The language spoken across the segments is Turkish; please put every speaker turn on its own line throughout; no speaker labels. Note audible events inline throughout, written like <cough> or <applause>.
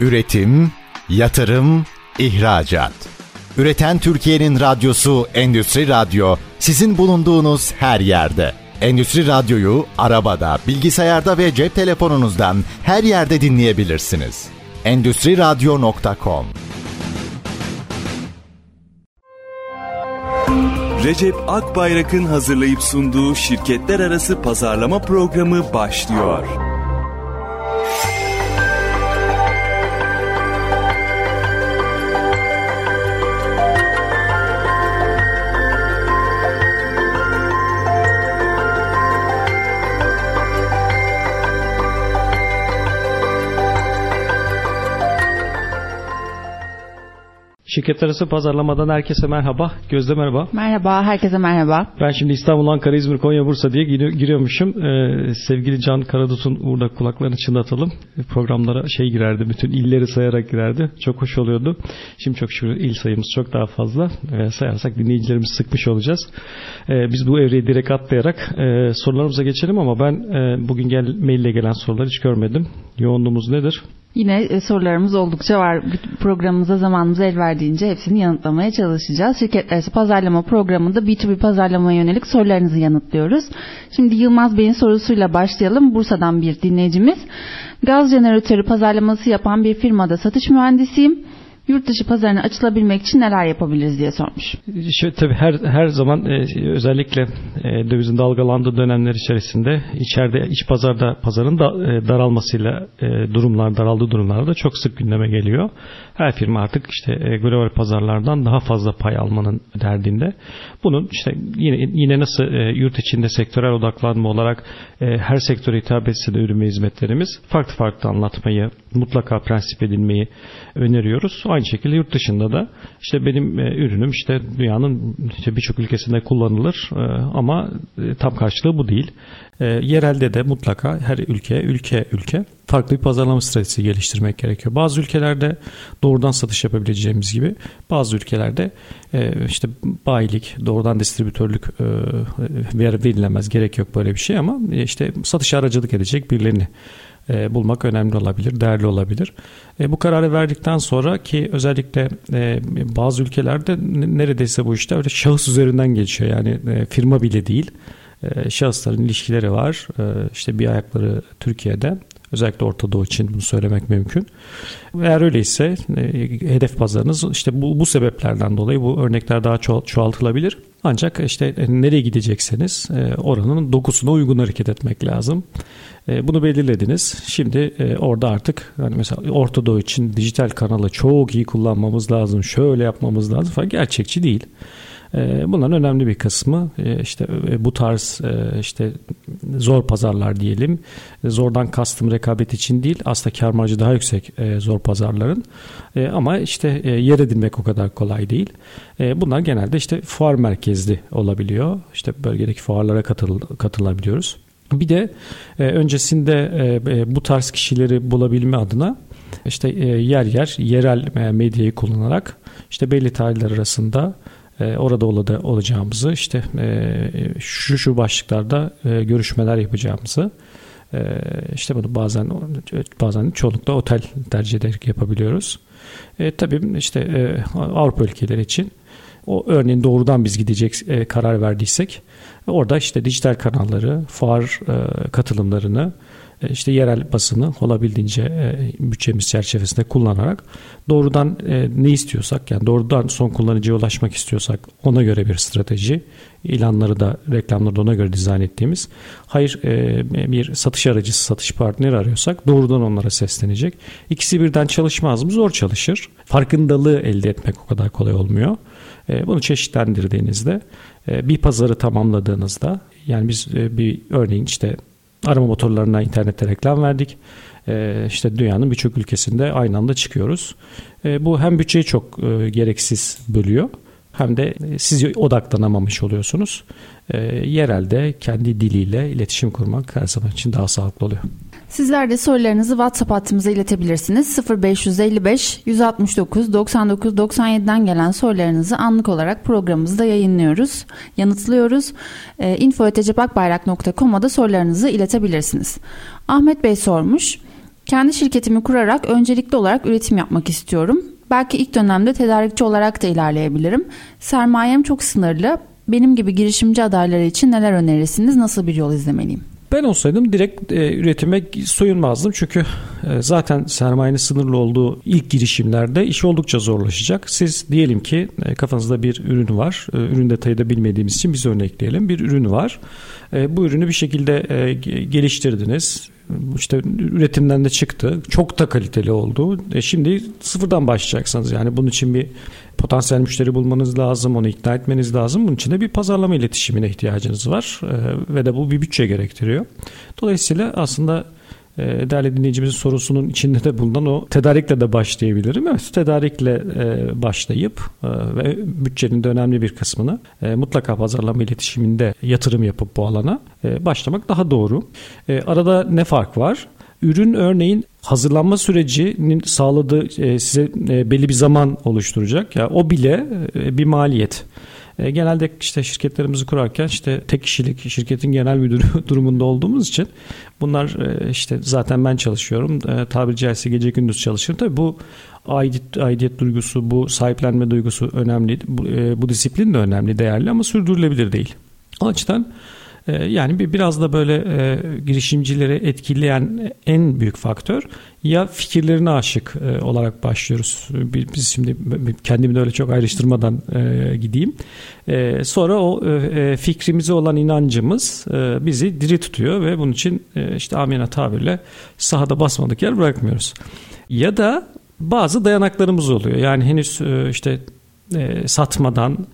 Üretim, yatırım, ihracat. Üreten Türkiye'nin radyosu Endüstri Radyo sizin bulunduğunuz her yerde. Endüstri Radyo'yu arabada, bilgisayarda ve cep telefonunuzdan her yerde dinleyebilirsiniz. Endüstri Radyo.com
Recep Akbayrak'ın hazırlayıp sunduğu şirketler arası pazarlama programı başlıyor.
Şirket arası pazarlamadan herkese merhaba. Gözde merhaba.
Merhaba, herkese merhaba.
Ben şimdi İstanbul, Ankara, İzmir, Konya, Bursa diye giriyormuşum. Ee, sevgili Can Karadut'un burada kulaklarını çınlatalım. Programlara şey girerdi, bütün illeri sayarak girerdi. Çok hoş oluyordu. Şimdi çok şükür il sayımız çok daha fazla. Ee, sayarsak dinleyicilerimizi sıkmış olacağız. Ee, biz bu evreyi direkt atlayarak e, sorularımıza geçelim ama ben e, bugün gel, maille gelen soruları hiç görmedim. Yoğunluğumuz nedir?
Yine e, sorularımız oldukça var. Programımıza zamanımız el verdiğince hepsini yanıtlamaya çalışacağız. Şirketler arası pazarlama programında B2B pazarlamaya yönelik sorularınızı yanıtlıyoruz. Şimdi Yılmaz Bey'in sorusuyla başlayalım. Bursa'dan bir dinleyicimiz. Gaz jeneratörü pazarlaması yapan bir firmada satış mühendisiyim yurt dışı pazarına açılabilmek için neler yapabiliriz diye sormuş.
Şöyle, tabii her her zaman e, özellikle e, dövizin dalgalandığı dönemler içerisinde içeride iç pazarda pazarın da, e, daralmasıyla e, durumlar daraldığı durumlarda çok sık gündeme geliyor. Her firma artık işte e, global pazarlardan daha fazla pay almanın derdinde. Bunun işte yine yine nasıl e, yurt içinde sektörel odaklanma olarak e, her sektöre hitap etse de ürün ve hizmetlerimiz farklı farklı anlatmayı mutlaka prensip edilmeyi öneriyoruz. Aynı şekilde yurt dışında da işte benim ürünüm işte dünyanın işte birçok ülkesinde kullanılır ama tam karşılığı bu değil. E, yerelde de mutlaka her ülke ülke ülke farklı bir pazarlama stratejisi geliştirmek gerekiyor. Bazı ülkelerde doğrudan satış yapabileceğimiz gibi bazı ülkelerde e, işte bayilik, doğrudan distribütörlük e, verilemez. Gerek yok böyle bir şey ama e, işte satış aracılık edecek birilerini e, bulmak önemli olabilir, değerli olabilir. E, bu kararı verdikten sonra ki özellikle e, bazı ülkelerde neredeyse bu işte öyle şahıs üzerinden geçiyor. Yani e, firma bile değil. E, şahısların ilişkileri var. E, işte bir ayakları Türkiye'de. Özellikle Orta Doğu için bunu söylemek mümkün. Eğer öyleyse e, hedef pazarınız işte bu, bu sebeplerden dolayı bu örnekler daha çoğaltılabilir. Ancak işte e, nereye gidecekseniz e, oranın dokusuna uygun hareket etmek lazım. Bunu belirlediniz. Şimdi orada artık hani mesela Orta Doğu için dijital kanalı çok iyi kullanmamız lazım. Şöyle yapmamız lazım falan gerçekçi değil. Bunların önemli bir kısmı işte bu tarz işte zor pazarlar diyelim. Zordan kastım rekabet için değil aslında kar marjı daha yüksek zor pazarların. Ama işte yer edinmek o kadar kolay değil. Bunlar genelde işte fuar merkezli olabiliyor. İşte bölgedeki fuarlara katıl, katılabiliyoruz. Bir de öncesinde bu tarz kişileri bulabilme adına işte yer yer yerel medyayı kullanarak işte belli tarihler arasında e, orada olada olacağımızı işte e, şu şu başlıklarda e, görüşmeler yapacağımızı e, işte bunu bazen bazen çoğunlukla otel tercih ederek yapabiliyoruz. E, tabii işte Avrupa ülkeleri için o örneğin doğrudan biz gidecek karar verdiysek orada işte dijital kanalları, fuar e, katılımlarını işte yerel basını olabildiğince e, bütçemiz çerçevesinde kullanarak doğrudan e, ne istiyorsak yani doğrudan son kullanıcıya ulaşmak istiyorsak ona göre bir strateji ilanları da reklamları da ona göre dizayn ettiğimiz hayır bir satış aracısı satış partneri arıyorsak doğrudan onlara seslenecek. İkisi birden çalışmaz mı? Zor çalışır. Farkındalığı elde etmek o kadar kolay olmuyor. Bunu çeşitlendirdiğinizde bir pazarı tamamladığınızda yani biz bir örneğin işte arama motorlarına internette reklam verdik. E, işte dünyanın birçok ülkesinde aynı anda çıkıyoruz. E, bu hem bütçeyi çok e, gereksiz bölüyor hem de siz odaklanamamış oluyorsunuz. E, yerelde kendi diliyle iletişim kurmak her zaman için daha sağlıklı oluyor.
Sizler de sorularınızı WhatsApp hattımıza iletebilirsiniz. 0555 169 99 97'den gelen sorularınızı anlık olarak programımızda yayınlıyoruz, yanıtlıyoruz. E, info.cepakbayrak.com'a da sorularınızı iletebilirsiniz. Ahmet Bey sormuş. Kendi şirketimi kurarak öncelikli olarak üretim yapmak istiyorum. Belki ilk dönemde tedarikçi olarak da ilerleyebilirim. Sermayem çok sınırlı. Benim gibi girişimci adayları için neler önerirsiniz? Nasıl bir yol izlemeliyim?
Ben olsaydım direkt e, üretime soyunmazdım çünkü e, zaten sermayenin sınırlı olduğu ilk girişimlerde iş oldukça zorlaşacak. Siz diyelim ki e, kafanızda bir ürün var. E, ürün detayı da bilmediğimiz için biz örnekleyelim. Bir ürün var. E, bu ürünü bir şekilde e, geliştirdiniz işte üretimden de çıktı. Çok da kaliteli oldu. E şimdi sıfırdan başlayacaksınız. Yani bunun için bir potansiyel müşteri bulmanız lazım, onu ikna etmeniz lazım. Bunun için de bir pazarlama iletişimine ihtiyacınız var e, ve de bu bir bütçe gerektiriyor. Dolayısıyla aslında e, değerli dinleyicimizin sorusunun içinde de bulunan o tedarikle de başlayabilirim. Evet, tedarikle e, başlayıp e, ve bütçenin de önemli bir kısmını e, mutlaka pazarlama iletişiminde yatırım yapıp bu alana başlamak daha doğru. Arada ne fark var? Ürün örneğin hazırlanma sürecinin sağladığı size e, belli bir zaman oluşturacak. Ya o bile bir maliyet. E, genelde işte şirketlerimizi kurarken işte tek kişilik şirketin genel müdürü <laughs> durumunda olduğumuz için bunlar e, işte zaten ben çalışıyorum. E, tabiri caizse gece gündüz çalışıyorum. Tabii bu aidiyet, aidiyet duygusu, bu sahiplenme duygusu önemli. Bu, e, bu disiplin de önemli, değerli ama sürdürülebilir değil. O açıdan ee, yani biraz da böyle e, girişimcileri etkileyen en büyük faktör ya fikirlerine aşık e, olarak başlıyoruz. Biz şimdi kendimi de öyle çok ayrıştırmadan e, gideyim. Sonra o fikrimize olan inancımız bizi diri tutuyor ve bunun için işte amina tabirle sahada basmadık yer bırakmıyoruz. Ya da bazı dayanaklarımız oluyor. Yani henüz işte satmadan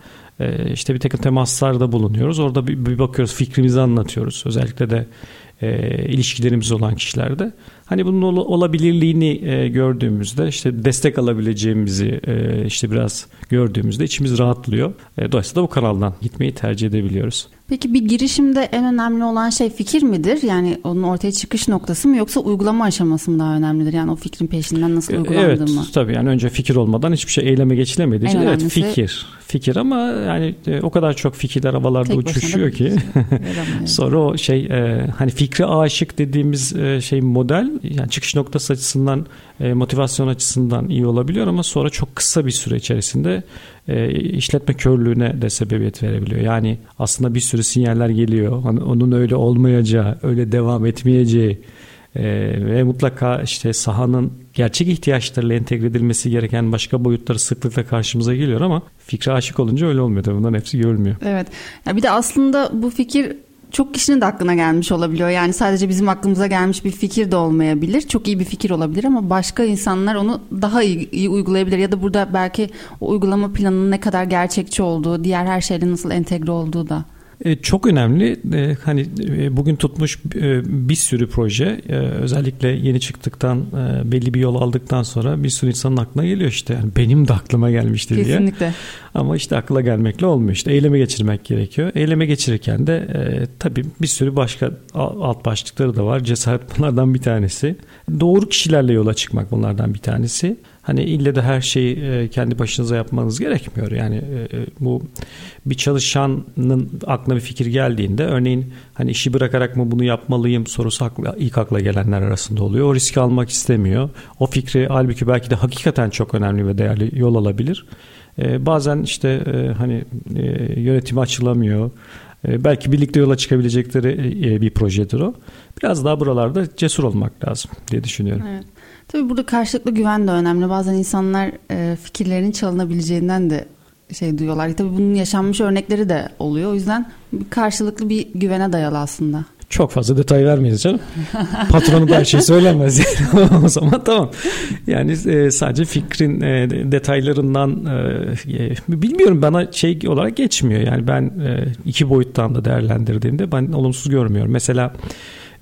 e, işte bir takım temaslarda bulunuyoruz. Orada bir, bir bakıyoruz fikrimizi anlatıyoruz. Özellikle de e, ilişkilerimiz olan kişilerde. Hani bunun ol, olabilirliğini e, gördüğümüzde işte destek alabileceğimizi e, işte biraz gördüğümüzde içimiz rahatlıyor. E, dolayısıyla bu kanaldan gitmeyi tercih edebiliyoruz.
Peki bir girişimde en önemli olan şey fikir midir? Yani onun ortaya çıkış noktası mı yoksa uygulama aşaması mı daha önemlidir? Yani o fikrin peşinden nasıl uygulandığı
evet, mı? Evet tabii yani önce fikir olmadan hiçbir şey eyleme geçilemediği için evet fikir. Fikir ama yani e, o kadar çok fikirler havalarda Tek uçuşuyor ki <laughs> sonra o şey e, hani fikri aşık dediğimiz e, şey model yani çıkış noktası açısından e, motivasyon açısından iyi olabiliyor ama sonra çok kısa bir süre içerisinde e, işletme körlüğüne de sebebiyet verebiliyor. Yani aslında bir sürü sinyaller geliyor. Hani onun öyle olmayacağı, öyle devam etmeyeceği e, ve mutlaka işte sahanın gerçek ihtiyaçlarıyla entegre edilmesi gereken başka boyutları sıklıkla karşımıza geliyor ama fikre aşık olunca öyle olmuyor. Tabii bunların hepsi görülmüyor.
Evet. Ya bir de aslında bu fikir çok kişinin de aklına gelmiş olabiliyor. Yani sadece bizim aklımıza gelmiş bir fikir de olmayabilir. Çok iyi bir fikir olabilir ama başka insanlar onu daha iyi, iyi uygulayabilir. Ya da burada belki o uygulama planının ne kadar gerçekçi olduğu, diğer her şeyle nasıl entegre olduğu da
e, çok önemli. E, hani e, bugün tutmuş bir sürü proje özellikle yeni çıktıktan belli bir yol aldıktan sonra bir sürü insanın aklına geliyor işte. Yani benim de aklıma gelmişti
diye. Kesinlikle.
Ama işte akla gelmekle olmuyor. İşte eyleme geçirmek gerekiyor. Eyleme geçirirken de e, tabii bir sürü başka alt başlıkları da var. Cesaret bunlardan bir tanesi. Doğru kişilerle yola çıkmak bunlardan bir tanesi. Hani ille de her şeyi e, kendi başınıza yapmanız gerekmiyor. Yani e, e, bu bir çalışanın aklına bir fikir geldiğinde örneğin hani işi bırakarak mı bunu yapmalıyım sorusu akla, ilk akla gelenler arasında oluyor. O riski almak istemiyor. O fikri halbuki belki de hakikaten çok önemli ve değerli yol alabilir. Bazen işte hani yönetimi açılamıyor. Belki birlikte yola çıkabilecekleri bir projedir o. Biraz daha buralarda cesur olmak lazım diye düşünüyorum. Evet.
Tabii burada karşılıklı güven de önemli. Bazen insanlar e, fikirlerinin çalınabileceğinden de şey duyuyorlar. Tabii bunun yaşanmış örnekleri de oluyor. O yüzden karşılıklı bir güvene dayalı aslında.
Çok fazla detay vermeyiz canım. <laughs> Patronu da her şey söylemez yani. <laughs> o zaman tamam. Yani e, sadece fikrin e, detaylarından e, e, bilmiyorum bana şey olarak geçmiyor. Yani ben e, iki boyuttan da değerlendirdiğimde ben olumsuz görmüyorum. Mesela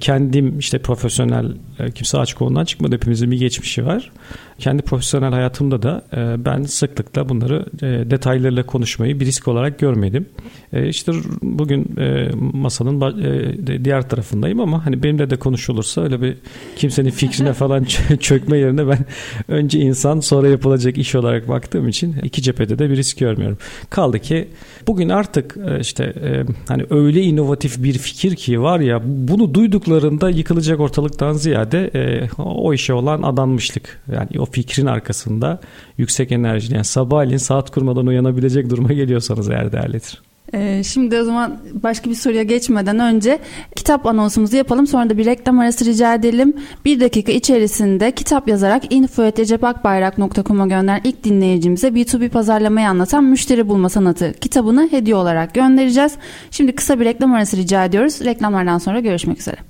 kendim işte profesyonel e, kimse açık konudan çıkmadı hepimizin bir geçmişi var. Kendi profesyonel hayatımda da e, ben sıklıkla bunları e, detaylarıyla konuşmayı bir risk olarak görmedim. İşte bugün masanın diğer tarafındayım ama hani benimle de konuşulursa öyle bir kimsenin fikrine <laughs> falan çökme yerine ben önce insan sonra yapılacak iş olarak baktığım için iki cephede de bir risk görmüyorum. Kaldı ki bugün artık işte hani öyle inovatif bir fikir ki var ya bunu duyduk kurduklarında yıkılacak ortalıktan ziyade e, o işe olan adanmışlık. Yani o fikrin arkasında yüksek enerjili. Yani sabahleyin saat kurmadan uyanabilecek duruma geliyorsanız eğer değerlidir.
Ee, şimdi o zaman başka bir soruya geçmeden önce kitap anonsumuzu yapalım. Sonra da bir reklam arası rica edelim. Bir dakika içerisinde kitap yazarak info.cepakbayrak.com'a gönderen ilk dinleyicimize B2B pazarlamayı anlatan müşteri bulma sanatı kitabını hediye olarak göndereceğiz. Şimdi kısa bir reklam arası rica ediyoruz. Reklamlardan sonra görüşmek üzere.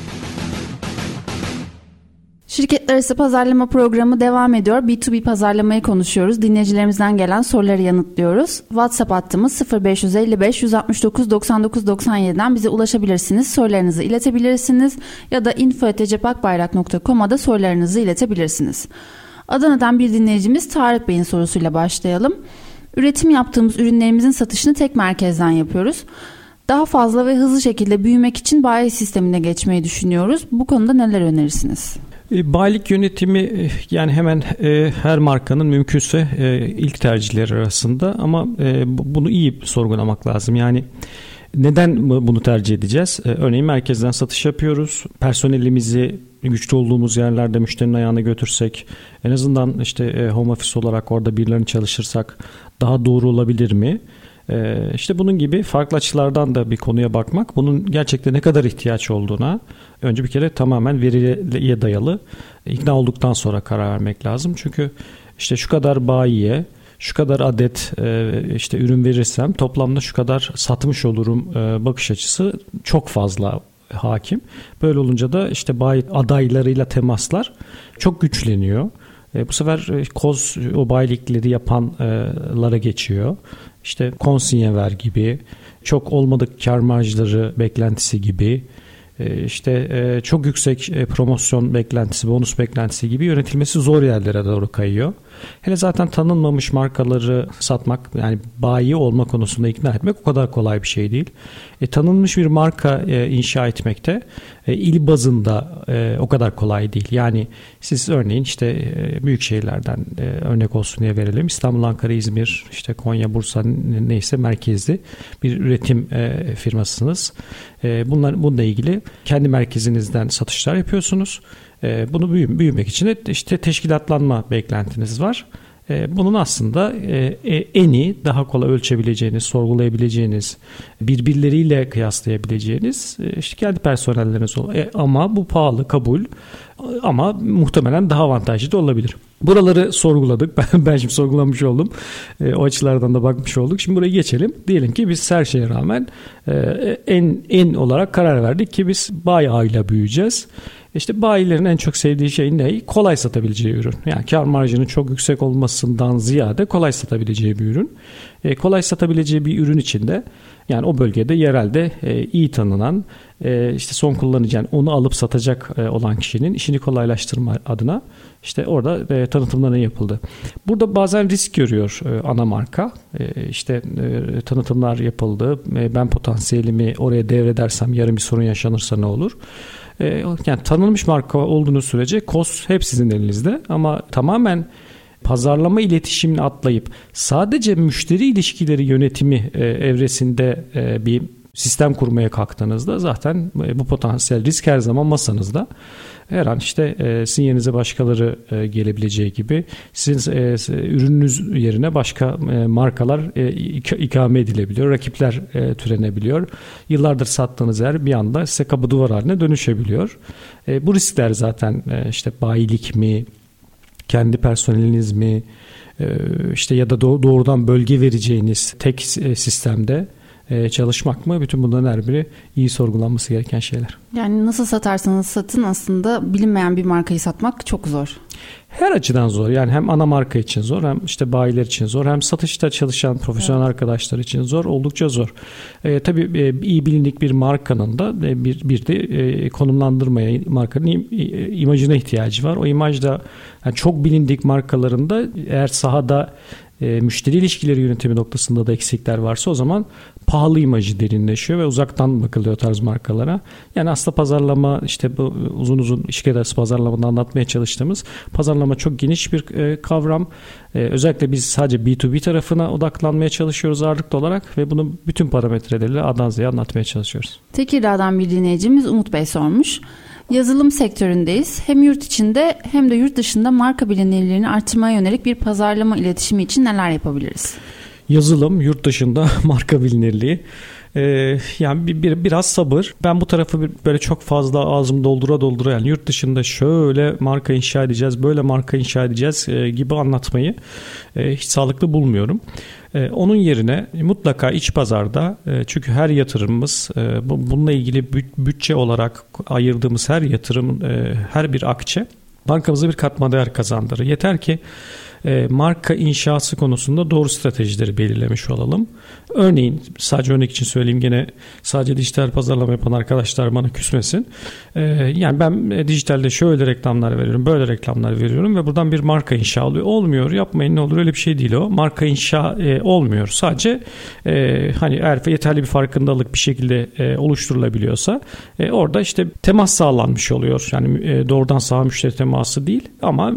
Şirketler arası pazarlama programı devam ediyor. B2B pazarlamayı konuşuyoruz. Dinleyicilerimizden gelen soruları yanıtlıyoruz. WhatsApp hattımız 0555 169 99 97'den bize ulaşabilirsiniz. Sorularınızı iletebilirsiniz ya da info.cepakbayrak.com'a da sorularınızı iletebilirsiniz. Adana'dan bir dinleyicimiz Tarık Bey'in sorusuyla başlayalım. Üretim yaptığımız ürünlerimizin satışını tek merkezden yapıyoruz. Daha fazla ve hızlı şekilde büyümek için bayi sistemine geçmeyi düşünüyoruz. Bu konuda neler önerirsiniz?
E, bayilik yönetimi e, yani hemen e, her markanın mümkünse ilk tercihleri arasında ama bunu iyi sorgulamak lazım. Yani neden bunu tercih edeceğiz? Örneğin merkezden satış yapıyoruz. Personelimizi güçlü olduğumuz yerlerde müşterinin ayağına götürsek en azından işte home office olarak orada birilerini çalışırsak daha doğru olabilir mi? İşte bunun gibi farklı açılardan da bir konuya bakmak, bunun gerçekten ne kadar ihtiyaç olduğuna önce bir kere tamamen veriye dayalı ikna olduktan sonra karar vermek lazım. Çünkü işte şu kadar bayiye, şu kadar adet işte ürün verirsem toplamda şu kadar satmış olurum bakış açısı çok fazla hakim. Böyle olunca da işte bayi adaylarıyla temaslar çok güçleniyor. E, bu sefer koz o bayilikleri yapanlara geçiyor. İşte konsinye ver gibi, çok olmadık kar marjları beklentisi gibi, e, işte e, çok yüksek e, promosyon beklentisi, bonus beklentisi gibi yönetilmesi zor yerlere doğru kayıyor. Hele zaten tanınmamış markaları satmak yani bayi olma konusunda ikna etmek o kadar kolay bir şey değil. E, tanınmış bir marka e, inşa etmekte e, il bazında e, o kadar kolay değil. Yani siz örneğin işte e, büyük şehirlerden e, örnek olsun diye verelim. İstanbul, Ankara, İzmir, işte Konya, Bursa neyse merkezli bir üretim e, firmasınız. E, bunlar bununla ilgili kendi merkezinizden satışlar yapıyorsunuz. E, bunu büyümek için de işte teşkilatlanma beklentiniz var. E, bunun aslında e, en iyi, daha kolay ölçebileceğiniz, sorgulayabileceğiniz, birbirleriyle kıyaslayabileceğiniz işte kendi personelleriniz olur. Ama bu pahalı, kabul ama muhtemelen daha avantajlı da olabilir. Buraları sorguladık. <laughs> Ben, ben şimdi sorgulamış oldum. o açılardan da bakmış olduk. Şimdi buraya geçelim. Diyelim ki biz her şeye rağmen en en olarak karar verdik ki biz bayağı ile büyüyeceğiz. İşte bayilerin en çok sevdiği şey ne? Kolay satabileceği ürün. Yani kar marjının çok yüksek olmasından ziyade kolay satabileceği bir ürün. E, kolay satabileceği bir ürün içinde yani o bölgede yerelde e, iyi tanınan e, işte son kullanıcı yani onu alıp satacak olan kişinin işini kolaylaştırma adına işte orada e, tanıtımları yapıldı. Burada bazen risk görüyor ana marka. İşte tanıtımlar yapıldı. Ben potansiyelimi oraya devredersem yarın bir sorun yaşanırsa ne olur? Yani tanınmış marka olduğunuz sürece kos hep sizin elinizde ama tamamen pazarlama iletişimini atlayıp sadece müşteri ilişkileri yönetimi e, evresinde e, bir sistem kurmaya kalktığınızda zaten e, bu potansiyel risk her zaman masanızda. Her an işte e, sizin yerinize başkaları gelebileceği gibi sizin ürününüz yerine başka markalar ikame edilebiliyor. Rakipler türenebiliyor. Yıllardır sattığınız yer bir anda size kapı duvar haline dönüşebiliyor. Bu riskler zaten işte bayilik mi, kendi personeliniz mi, işte ya da doğrudan bölge vereceğiniz tek sistemde e, çalışmak mı? Bütün bunların her biri iyi sorgulanması gereken şeyler.
Yani nasıl satarsanız satın aslında bilinmeyen bir markayı satmak çok zor.
Her açıdan zor. Yani hem ana marka için zor hem işte bayiler için zor hem satışta çalışan profesyonel evet. arkadaşlar için zor. Oldukça zor. E, tabii e, iyi bilindik bir markanın da e, bir, bir de e, konumlandırmaya markanın im, imajına ihtiyacı var. O imaj da yani çok bilindik markalarında eğer sahada e, müşteri ilişkileri yönetimi noktasında da eksikler varsa o zaman pahalı imajı derinleşiyor ve uzaktan bakılıyor tarz markalara. Yani aslında pazarlama işte bu uzun uzun şirket arası pazarlamada anlatmaya çalıştığımız pazarlama çok geniş bir e, kavram. E, özellikle biz sadece B2B tarafına odaklanmaya çalışıyoruz ağırlıklı olarak ve bunu bütün parametreleriyle A'dan Z'ye anlatmaya çalışıyoruz.
Tekirdağ'dan bir dinleyicimiz Umut Bey sormuş. Yazılım sektöründeyiz. Hem yurt içinde hem de yurt dışında marka bilinirliğini artırmaya yönelik bir pazarlama iletişimi için neler yapabiliriz?
Yazılım, yurt dışında <laughs> marka bilinirliği. Ee, yani bir, bir, biraz sabır. Ben bu tarafı böyle çok fazla ağzım doldura doldura yani yurt dışında şöyle marka inşa edeceğiz, böyle marka inşa edeceğiz e, gibi anlatmayı e, hiç sağlıklı bulmuyorum. E, onun yerine mutlaka iç pazarda e, çünkü her yatırımımız e, bununla ilgili bütçe olarak ayırdığımız her yatırım, her bir akçe bankamıza bir katma değer kazandırır. Yeter ki e, marka inşası konusunda doğru stratejileri belirlemiş olalım. Örneğin sadece örnek için söyleyeyim gene sadece dijital pazarlama yapan arkadaşlar bana küsmesin. E, yani ben e, dijitalde şöyle reklamlar veriyorum, böyle reklamlar veriyorum ve buradan bir marka inşa oluyor. Olmuyor yapmayın ne olur öyle bir şey değil o. Marka inşa e, olmuyor. Sadece e, hani eğer yeterli bir farkındalık bir şekilde oluşturulabiliyorsa orada işte temas sağlanmış oluyor. Yani doğrudan sağ müşteri teması değil ama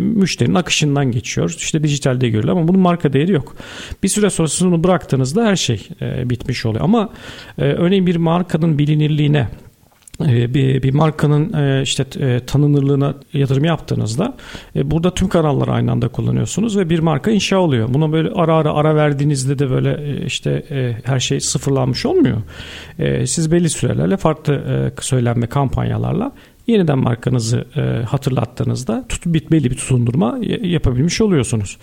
müşterinin akışından geçiyor geçiyor. İşte dijitalde görülüyor ama bunun marka değeri yok. Bir süre sonra siz onu bıraktığınızda her şey e, bitmiş oluyor. Ama e, örneğin bir markanın bilinirliğine e, bir, bir markanın e, işte e, tanınırlığına yatırım yaptığınızda burada tüm kanalları aynı anda kullanıyorsunuz ve bir marka inşa oluyor. Buna böyle ara ara ara verdiğinizde de böyle işte her şey sıfırlanmış olmuyor. Siz belli sürelerle farklı söylenme kampanyalarla yeniden markanızı e, hatırlattığınızda tut, belli bir tutundurma yapabilmiş oluyorsunuz.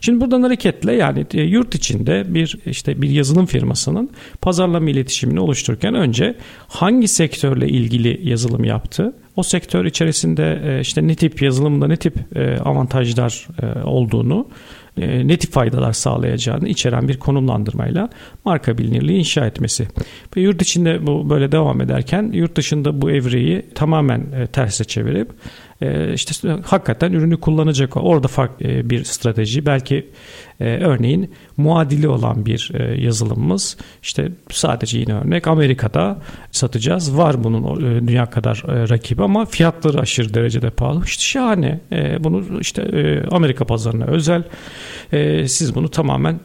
Şimdi buradan hareketle yani e, yurt içinde bir işte bir yazılım firmasının pazarlama iletişimini oluştururken önce hangi sektörle ilgili yazılım yaptı? O sektör içerisinde e, işte ne tip yazılımda ne tip e, avantajlar e, olduğunu e, ne tip faydalar sağlayacağını içeren bir konumlandırmayla marka bilinirliği inşa etmesi. Ve yurt içinde bu böyle devam ederken yurt dışında bu evreyi tamamen e, terse çevirip işte hakikaten ürünü kullanacak orada farklı bir strateji. Belki örneğin muadili olan bir yazılımımız işte sadece yine örnek Amerika'da satacağız. Var bunun dünya kadar rakibi ama fiyatları aşırı derecede pahalı. İşte şahane. Bunu işte Amerika pazarına özel. Siz bunu tamamen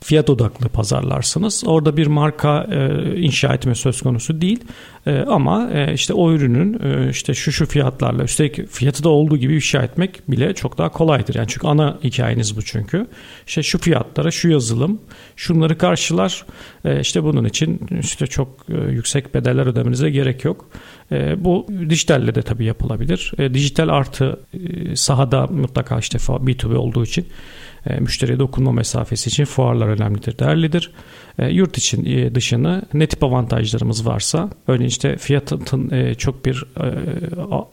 fiyat odaklı pazarlarsınız. Orada bir marka e, inşa etme söz konusu değil. E, ama e, işte o ürünün e, işte şu şu fiyatlarla üstelik fiyatı da olduğu gibi inşa etmek bile çok daha kolaydır. Yani çünkü ana hikayeniz bu çünkü. İşte şu fiyatlara şu yazılım şunları karşılar. E, işte bunun için işte çok e, yüksek bedeller ödemenize gerek yok. E, bu dijitalle de tabii yapılabilir. E, dijital artı e, sahada mutlaka işte B2B olduğu için müşteriye dokunma mesafesi için fuarlar önemlidir, değerlidir. E, yurt için e, dışını ne tip avantajlarımız varsa örneğin işte fiyatın e, çok bir e,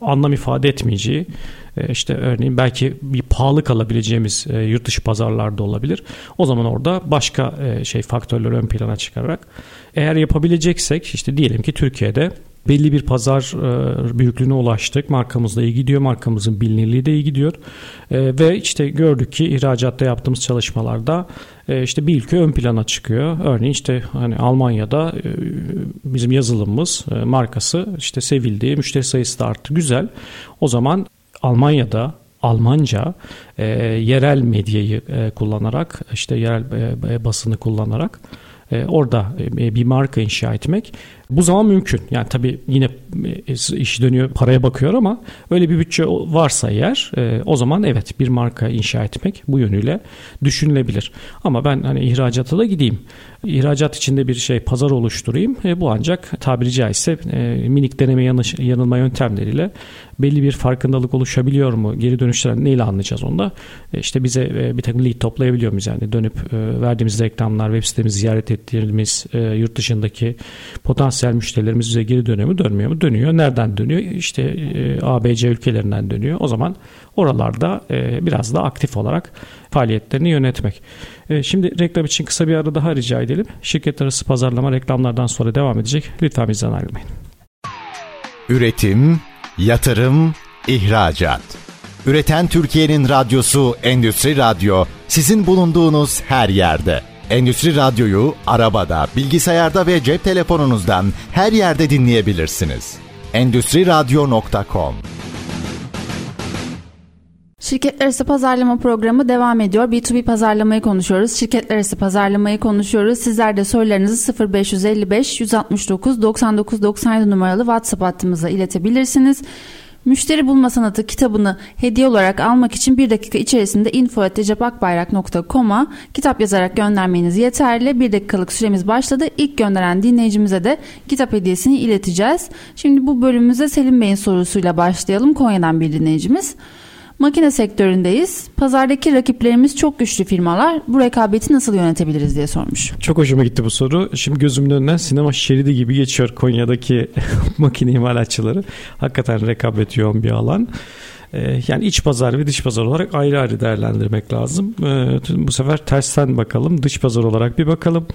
anlam ifade etmeyeceği e, işte örneğin belki bir pahalı kalabileceğimiz e, yurt dışı pazarlarda olabilir. O zaman orada başka e, şey faktörler ön plana çıkararak eğer yapabileceksek işte diyelim ki Türkiye'de belli bir pazar e, büyüklüğüne ulaştık. Markamız da iyi gidiyor. Markamızın bilinirliği de iyi gidiyor. E, ve işte gördük ki ihracatta yaptığımız çalışmalarda e, işte bir ülke ön plana çıkıyor. Örneğin işte hani Almanya'da bizim yazılımımız markası işte sevildi. Müşteri sayısı da arttı. Güzel. O zaman Almanya'da Almanca e, yerel medyayı e, kullanarak işte yerel e, basını kullanarak orada bir marka inşa etmek bu zaman mümkün. Yani tabii yine e, iş dönüyor paraya bakıyor ama öyle bir bütçe varsa eğer o zaman evet bir marka inşa etmek bu yönüyle düşünülebilir. Ama ben hani ihracata da gideyim. İhracat içinde bir şey pazar oluşturayım. E, bu ancak tabiri caizse e, minik deneme yanış, yanılma yöntemleriyle belli bir farkındalık oluşabiliyor mu? Geri dönüşler neyle anlayacağız onda? E, işte bize e, bir takım lead toplayabiliyor muyuz? Yani dönüp e, verdiğimiz reklamlar, web sitemizi ziyaret ettiğimiz e, yurt dışındaki potansiyel müşterilerimiz bize geri dönüyor mu? Dönmüyor mu? Dönüyor. Nereden dönüyor? İşte e, ABC ülkelerinden dönüyor. O zaman oralarda e, biraz da aktif olarak faaliyetlerini yönetmek. E, şimdi reklam için kısa bir ara daha rica edelim. Şirket arası pazarlama reklamlardan sonra devam edecek. Lütfen bizden ayrılmayın.
Üretim, yatırım, ihracat. Üreten Türkiye'nin radyosu Endüstri Radyo sizin bulunduğunuz her yerde. Endüstri Radyo'yu arabada, bilgisayarda ve cep telefonunuzdan her yerde dinleyebilirsiniz. Endüstri Radyo.com
Şirketler arası pazarlama programı devam ediyor. B2B pazarlamayı konuşuyoruz. Şirketler arası pazarlamayı konuşuyoruz. Sizler de sorularınızı 0555 169 99 97 numaralı WhatsApp hattımıza iletebilirsiniz. Müşteri Bulma Sanatı kitabını hediye olarak almak için bir dakika içerisinde info.cepakbayrak.com'a kitap yazarak göndermeniz yeterli. Bir dakikalık süremiz başladı. İlk gönderen dinleyicimize de kitap hediyesini ileteceğiz. Şimdi bu bölümümüze Selim Bey'in sorusuyla başlayalım. Konya'dan bir dinleyicimiz. Makine sektöründeyiz. Pazardaki rakiplerimiz çok güçlü firmalar. Bu rekabeti nasıl yönetebiliriz diye sormuş.
Çok hoşuma gitti bu soru. Şimdi gözümün önünden sinema şeridi gibi geçiyor Konya'daki <laughs> makine imalatçıları. Hakikaten rekabet yoğun bir alan. Ee, yani iç pazar ve dış pazar olarak ayrı ayrı değerlendirmek lazım. Ee, bu sefer tersten bakalım. Dış pazar olarak bir bakalım.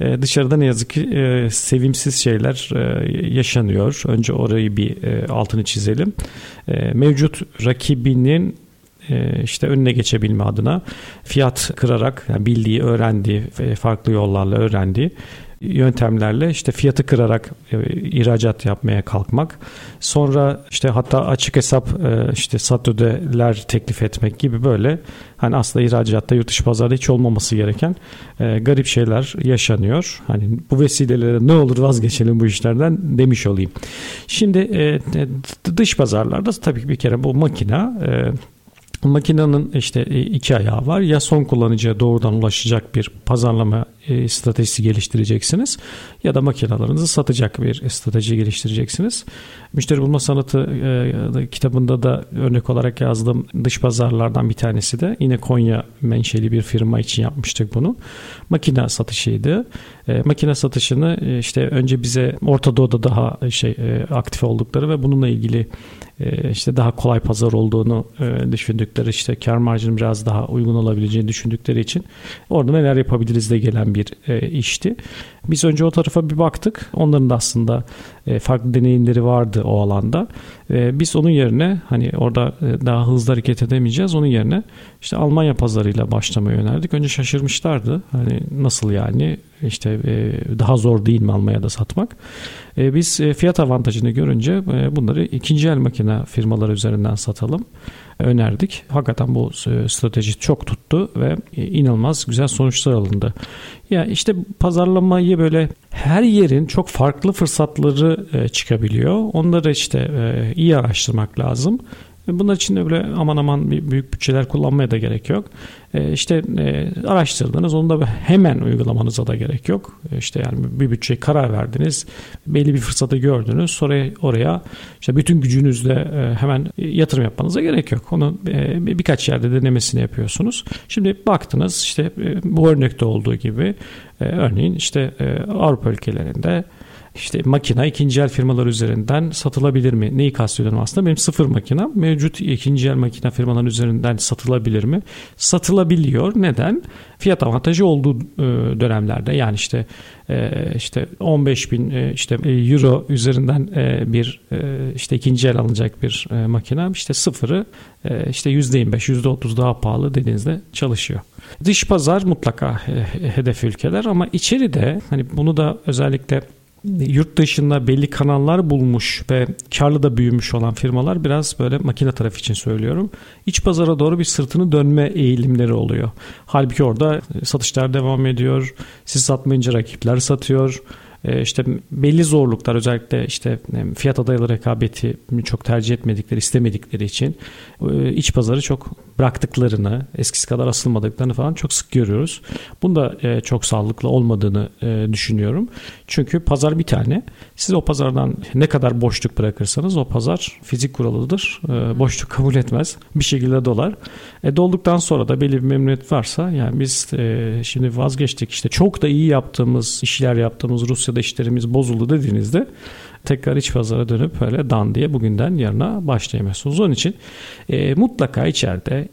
Ee, dışarıda ne yazık ki e, sevimsiz şeyler e, yaşanıyor. Önce orayı bir e, altını çizelim. Mevcut rakibinin işte önüne geçebilme adına fiyat kırarak yani bildiği, öğrendiği, farklı yollarla öğrendiği yöntemlerle işte fiyatı kırarak e, ihracat yapmaya kalkmak. Sonra işte hatta açık hesap e, işte satödeler teklif etmek gibi böyle hani aslında ihracatta yurt dışı pazarda hiç olmaması gereken e, garip şeyler yaşanıyor. Hani bu vesileyle ne olur vazgeçelim bu işlerden demiş olayım. Şimdi dış pazarlarda tabii bir kere bu makina Makinenin işte e, iki ayağı var. Ya son kullanıcıya doğrudan ulaşacak bir pazarlama e, stratejisi geliştireceksiniz ya da makinalarınızı satacak bir strateji geliştireceksiniz. Müşteri bulma sanatı e, kitabında da örnek olarak yazdığım dış pazarlardan bir tanesi de yine Konya menşeli bir firma için yapmıştık bunu. Makine satışıydı. makine satışını işte önce bize Orta Doğu'da daha şey aktif oldukları ve bununla ilgili işte daha kolay pazar olduğunu düşündükleri işte kar marjının biraz daha uygun olabileceğini düşündükleri için orada neler yapabiliriz de gelen bir işti. Biz önce o tarafa bir baktık. Onların da aslında farklı deneyimleri vardı o alanda. Biz onun yerine hani orada daha hızlı hareket edemeyeceğiz. Onun yerine işte Almanya pazarıyla başlamaya yöneldik. Önce şaşırmışlardı. Hani nasıl yani işte daha zor değil mi Almanya'da satmak? Biz fiyat avantajını görünce bunları ikinci el makine firmaları üzerinden satalım önerdik. Hakikaten bu strateji çok tuttu ve inanılmaz güzel sonuçlar alındı. Ya işte pazarlamayı böyle her yerin çok farklı fırsatları e, çıkabiliyor. Onları işte e, iyi araştırmak lazım. Bunlar için de böyle aman aman büyük bütçeler kullanmaya da gerek yok. E, işte e, araştırdınız onu da hemen uygulamanıza da gerek yok. E, işte yani bir bütçeye karar verdiniz. Belli bir fırsatı gördünüz. Sonra oraya işte bütün gücünüzle e, hemen yatırım yapmanıza gerek yok. Onu e, birkaç yerde denemesini yapıyorsunuz. Şimdi baktınız işte e, bu örnekte olduğu gibi e, örneğin işte e, Avrupa ülkelerinde işte makina ikinci el firmalar üzerinden satılabilir mi? Neyi kastediyorum aslında? Benim sıfır makina mevcut ikinci el makina firmalar üzerinden satılabilir mi? Satılabiliyor. Neden? Fiyat avantajı olduğu e, dönemlerde yani işte e, işte 15 bin e, işte euro üzerinden bir işte ikinci el alınacak bir makina işte sıfırı işte %25 %30 daha pahalı dediğinizde çalışıyor. Dış pazar mutlaka hedef ülkeler ama içeride hani bunu da özellikle yurt dışında belli kanallar bulmuş ve karlı da büyümüş olan firmalar biraz böyle makine tarafı için söylüyorum. İç pazara doğru bir sırtını dönme eğilimleri oluyor. Halbuki orada satışlar devam ediyor. Siz satmayınca rakipler satıyor. E, işte belli zorluklar özellikle işte e, fiyat adaylı rekabeti çok tercih etmedikleri, istemedikleri için e, iç pazarı çok bıraktıklarını, eskisi kadar asılmadıklarını falan çok sık görüyoruz. Bunu da çok sağlıklı olmadığını düşünüyorum. Çünkü pazar bir tane. Siz o pazardan ne kadar boşluk bırakırsanız o pazar fizik kuralıdır. Boşluk kabul etmez. Bir şekilde dolar. E, dolduktan sonra da belli bir memnuniyet varsa yani biz şimdi vazgeçtik işte çok da iyi yaptığımız işler yaptığımız Rusya Rusya'da işlerimiz bozuldu dediğinizde tekrar iç pazara dönüp öyle dan diye bugünden yarına başlayamıyorsunuz. Onun için e, mutlaka içeride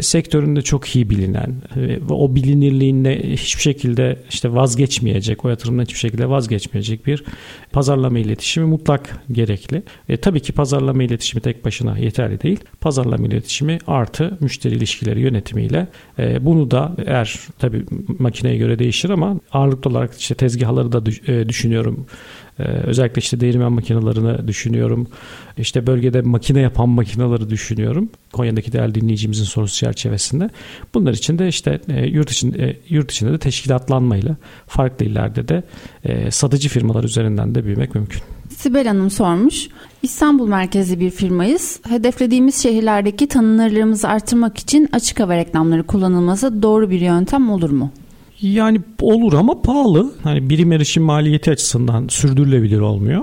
sektöründe çok iyi bilinen ve o bilinirliğinde hiçbir şekilde işte vazgeçmeyecek, o yatırımdan hiçbir şekilde vazgeçmeyecek bir pazarlama iletişimi mutlak gerekli. E, tabii ki pazarlama iletişimi tek başına yeterli değil. Pazarlama iletişimi artı müşteri ilişkileri yönetimiyle e, bunu da eğer tabii makineye göre değişir ama ağırlıklı olarak işte tezgahları da e, düşünüyorum. Ee, özellikle işte değirmen makinelerini düşünüyorum. İşte bölgede makine yapan makineleri düşünüyorum. Konya'daki değerli dinleyicimizin sorusu çerçevesinde. Bunlar için de işte e, yurt içinde, e, yurt içinde de teşkilatlanmayla farklı illerde de e, satıcı firmalar üzerinden de büyümek mümkün.
Sibel Hanım sormuş. İstanbul merkezli bir firmayız. Hedeflediğimiz şehirlerdeki tanınırlığımızı artırmak için açık hava reklamları kullanılması doğru bir yöntem olur mu?
Yani olur ama pahalı. Hani birim erişim maliyeti açısından sürdürülebilir olmuyor.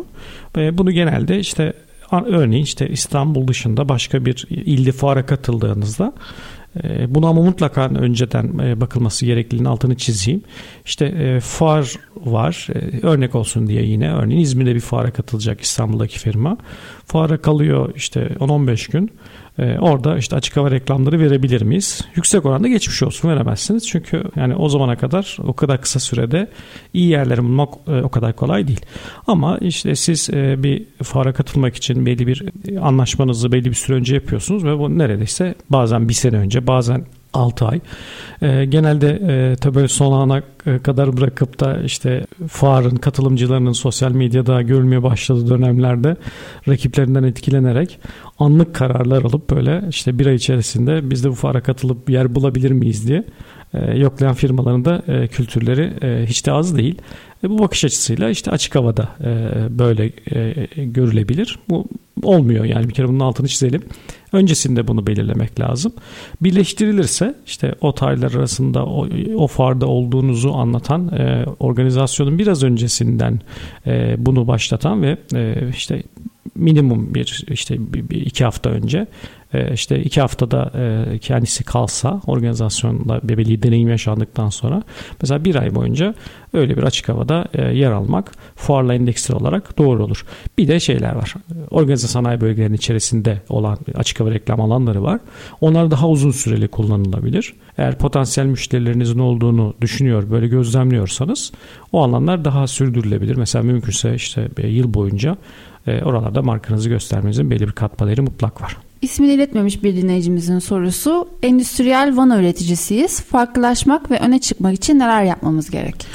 Bunu genelde işte örneğin işte İstanbul dışında başka bir ilde fuara katıldığınızda e, Buna ama mutlaka önceden e, bakılması gerekliliğinin altını çizeyim. İşte e, fuar var. Örnek olsun diye yine örneğin İzmir'de bir fuara katılacak İstanbul'daki firma. Fuara kalıyor işte 10-15 gün. Ee, orada işte açık hava reklamları verebilir miyiz? Yüksek oranda geçmiş olsun veremezsiniz. Çünkü yani o zamana kadar o kadar kısa sürede iyi yerleri bulmak e, o kadar kolay değil. Ama işte siz e, bir fuara katılmak için belli bir anlaşmanızı belli bir süre önce yapıyorsunuz ve bu neredeyse bazen bir sene önce bazen 6 ay. E, genelde e, tabii son ana kadar bırakıp da işte fuarın katılımcılarının sosyal medyada görülmeye başladığı dönemlerde rakiplerinden etkilenerek anlık kararlar alıp böyle işte bir ay içerisinde biz de bu fuara katılıp yer bulabilir miyiz diye e, yoklayan firmaların da e, kültürleri e, hiç de az değil. E, bu bakış açısıyla işte açık havada e, böyle e, görülebilir. Bu olmuyor yani bir kere bunun altını çizelim. Öncesinde bunu belirlemek lazım. Birleştirilirse işte o tarihler arasında o, o fuarda olduğunuzu anlatan e, organizasyonun biraz öncesinden e, bunu başlatan ve e, işte minimum bir işte bir, bir iki hafta önce e, işte iki haftada e, kendisi kalsa organizasyonda bebeliği deneyim yaşandıktan sonra mesela bir ay boyunca öyle bir açık havada e, yer almak fuarla endeksli olarak doğru olur. Bir de şeyler var. Organize sanayi bölgelerinin içerisinde olan açık hava reklam alanları var. Onlar daha uzun süreli kullanılabilir. Eğer potansiyel müşterilerinizin olduğunu düşünüyor, böyle gözlemliyorsanız o alanlar daha sürdürülebilir. Mesela mümkünse işte yıl boyunca oralarda markanızı göstermenizin belli bir katma mutlak var.
İsmini iletmemiş bir dinleyicimizin sorusu. Endüstriyel vana üreticisiyiz. Farklılaşmak ve öne çıkmak için neler yapmamız gerek?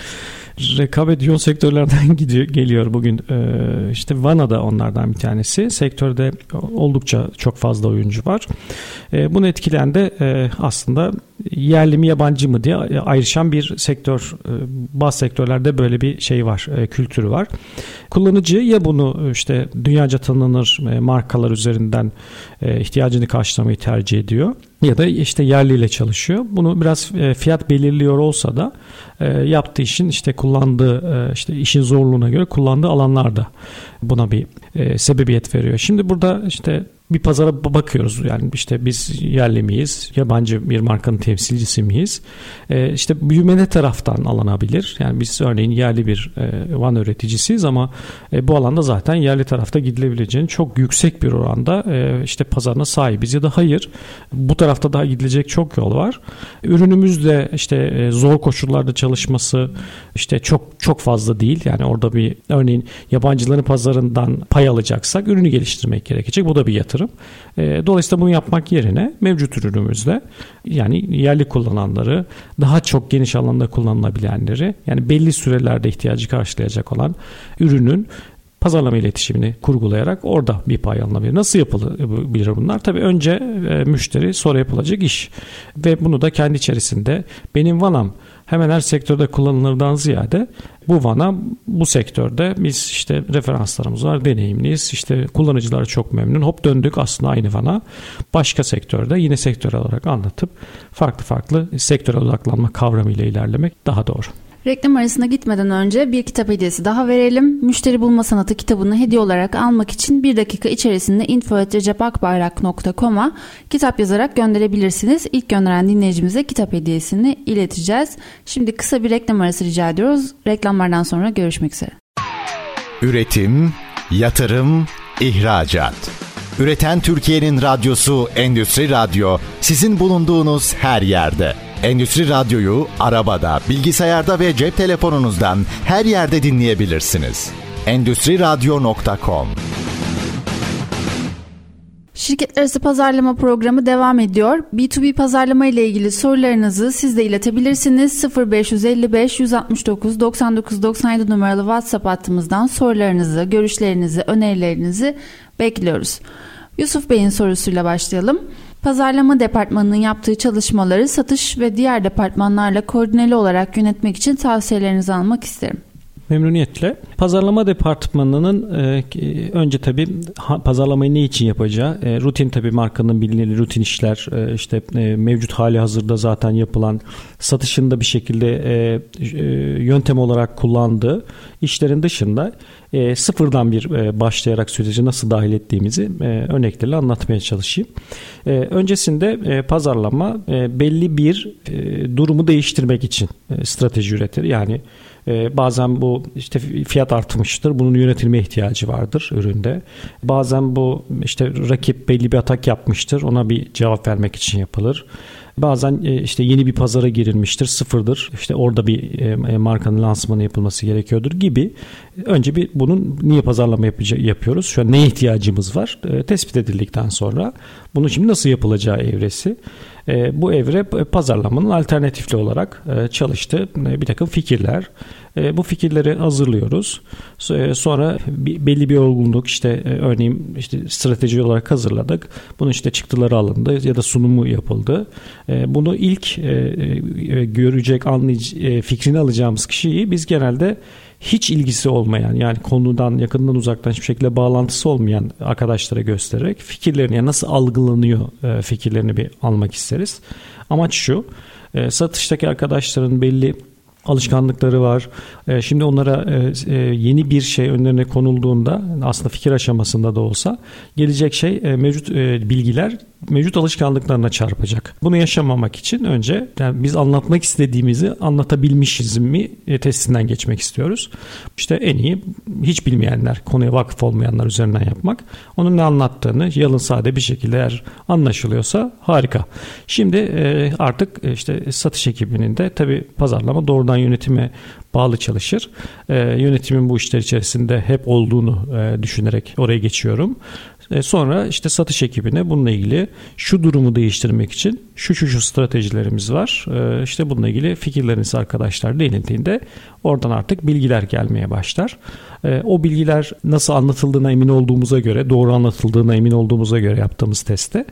Rekabet yoğun sektörlerden <laughs> gidiyor geliyor bugün. Ee, işte Vana da onlardan bir tanesi. Sektörde oldukça çok fazla oyuncu var. Ee, bunu etkileyen de e, aslında yerli mi yabancı mı diye ayrışan bir sektör. Ee, bazı sektörlerde böyle bir şey var, e, kültürü var. Kullanıcı ya bunu işte dünyaca tanınır e, markalar üzerinden ihtiyacını karşılamayı tercih ediyor ya da işte yerliyle çalışıyor. Bunu biraz fiyat belirliyor olsa da yaptığı işin işte kullandığı işte işin zorluğuna göre kullandığı alanlarda buna bir sebebiyet veriyor. Şimdi burada işte bir pazara bakıyoruz. Yani işte biz yerli miyiz? Yabancı bir markanın temsilcisi miyiz? E, işte büyüme taraftan alınabilir? Yani biz örneğin yerli bir e, van üreticisiyiz ama e, bu alanda zaten yerli tarafta gidilebileceğini çok yüksek bir oranda e, işte pazarına sahibiz ya da hayır. Bu tarafta daha gidilecek çok yol var. Ürünümüz de işte e, zor koşullarda çalışması işte çok çok fazla değil. Yani orada bir örneğin yabancıların pazarından pay alacaksak ürünü geliştirmek gerekecek. Bu da bir yatırım yatırım. E, dolayısıyla bunu yapmak yerine mevcut ürünümüzde yani yerli kullananları daha çok geniş alanda kullanılabilenleri yani belli sürelerde ihtiyacı karşılayacak olan ürünün pazarlama iletişimini kurgulayarak orada bir pay alınabilir. Nasıl yapılabilir bunlar? Tabii önce e, müşteri sonra yapılacak iş ve bunu da kendi içerisinde benim vanam hemen her sektörde kullanılırdan ziyade bu vana bu sektörde biz işte referanslarımız var, deneyimliyiz. İşte kullanıcılar çok memnun. Hop döndük aslında aynı vana. Başka sektörde yine sektör olarak anlatıp farklı farklı sektöre odaklanma kavramıyla ilerlemek daha doğru.
Reklam arasına gitmeden önce bir kitap hediyesi daha verelim. Müşteri Bulma Sanatı kitabını hediye olarak almak için bir dakika içerisinde info.recepakbayrak.com'a kitap yazarak gönderebilirsiniz. İlk gönderen dinleyicimize kitap hediyesini ileteceğiz. Şimdi kısa bir reklam arası rica ediyoruz. Reklamlardan sonra görüşmek üzere.
Üretim, yatırım, ihracat. Üreten Türkiye'nin radyosu Endüstri Radyo sizin bulunduğunuz her yerde. Endüstri Radyo'yu arabada, bilgisayarda ve cep telefonunuzdan her yerde dinleyebilirsiniz. Endüstri Radyo.com
Şirketler arası pazarlama programı devam ediyor. B2B pazarlama ile ilgili sorularınızı siz de iletebilirsiniz. 0555 169 99 97 numaralı WhatsApp hattımızdan sorularınızı, görüşlerinizi, önerilerinizi bekliyoruz. Yusuf Bey'in sorusuyla başlayalım. Pazarlama departmanının yaptığı çalışmaları satış ve diğer departmanlarla koordineli olarak yönetmek için tavsiyelerinizi almak isterim.
Memnuniyetle. Pazarlama departmanının e, önce tabii ha, pazarlamayı ne için yapacağı, e, rutin tabii markanın bilinir rutin işler, e, işte e, mevcut hali hazırda zaten yapılan satışında bir şekilde e, e, yöntem olarak kullandığı işlerin dışında e, sıfırdan bir e, başlayarak süreci nasıl dahil ettiğimizi e, örneklerle anlatmaya çalışayım. E, öncesinde e, pazarlama e, belli bir e, durumu değiştirmek için e, strateji üretir. Yani ee, bazen bu işte fiyat artmıştır. Bunun yönetilme ihtiyacı vardır üründe. Bazen bu işte rakip belli bir atak yapmıştır. Ona bir cevap vermek için yapılır. Bazen e, işte yeni bir pazara girilmiştir, sıfırdır. İşte orada bir e, markanın lansmanı yapılması gerekiyordur gibi. Önce bir bunun niye pazarlama yapıyoruz? Şu an ne ihtiyacımız var? E, tespit edildikten sonra bunun şimdi nasıl yapılacağı evresi. Bu evre pazarlamanın alternatifli olarak çalıştığı bir takım fikirler. Bu fikirleri hazırlıyoruz. Sonra belli bir olgunluk işte örneğin işte strateji olarak hazırladık. Bunun işte çıktıları alındı ya da sunumu yapıldı. E, bunu ilk e, e, görecek, fikrini alacağımız kişiyi biz genelde hiç ilgisi olmayan yani konudan yakından uzaktan hiçbir şekilde bağlantısı olmayan arkadaşlara göstererek fikirlerini yani nasıl algılanıyor fikirlerini bir almak isteriz. Amaç şu satıştaki arkadaşların belli alışkanlıkları var. Şimdi onlara yeni bir şey önlerine konulduğunda aslında fikir aşamasında da olsa gelecek şey mevcut bilgiler mevcut alışkanlıklarına çarpacak. Bunu yaşamamak için önce yani biz anlatmak istediğimizi anlatabilmişiz mi e, testinden geçmek istiyoruz. İşte en iyi hiç bilmeyenler, konuya vakıf olmayanlar üzerinden yapmak. Onun ne anlattığını yalın sade bir şekilde eğer anlaşılıyorsa harika. Şimdi e, artık e, işte satış ekibinin de tabi pazarlama doğrudan yönetime bağlı çalışır. E, yönetimin bu işler içerisinde hep olduğunu e, düşünerek oraya geçiyorum. E, sonra işte satış ekibine bununla ilgili şu durumu değiştirmek için şu şu şu stratejilerimiz var. E, işte bununla ilgili fikirleriniz arkadaşlar denildiğinde oradan artık bilgiler gelmeye başlar. E, o bilgiler nasıl anlatıldığına emin olduğumuza göre, doğru anlatıldığına emin olduğumuza göre yaptığımız testte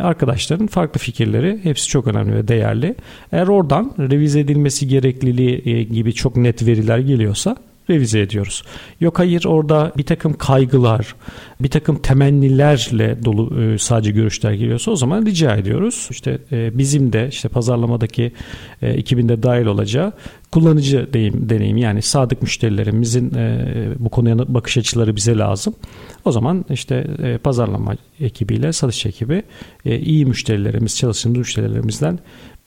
arkadaşların farklı fikirleri hepsi çok önemli ve değerli. Eğer oradan revize edilmesi gerekliliği gibi çok net veriler geliyorsa revize ediyoruz. Yok hayır orada bir takım kaygılar, bir takım temennilerle dolu e, sadece görüşler geliyorsa o zaman rica ediyoruz. İşte e, bizim de işte pazarlamadaki e, ekibinde dahil olacağı kullanıcı deyim, deneyim yani sadık müşterilerimizin bu konuya bakış açıları bize lazım. O zaman işte pazarlama ekibiyle satış ekibi iyi müşterilerimiz, çalıştığımız müşterilerimizden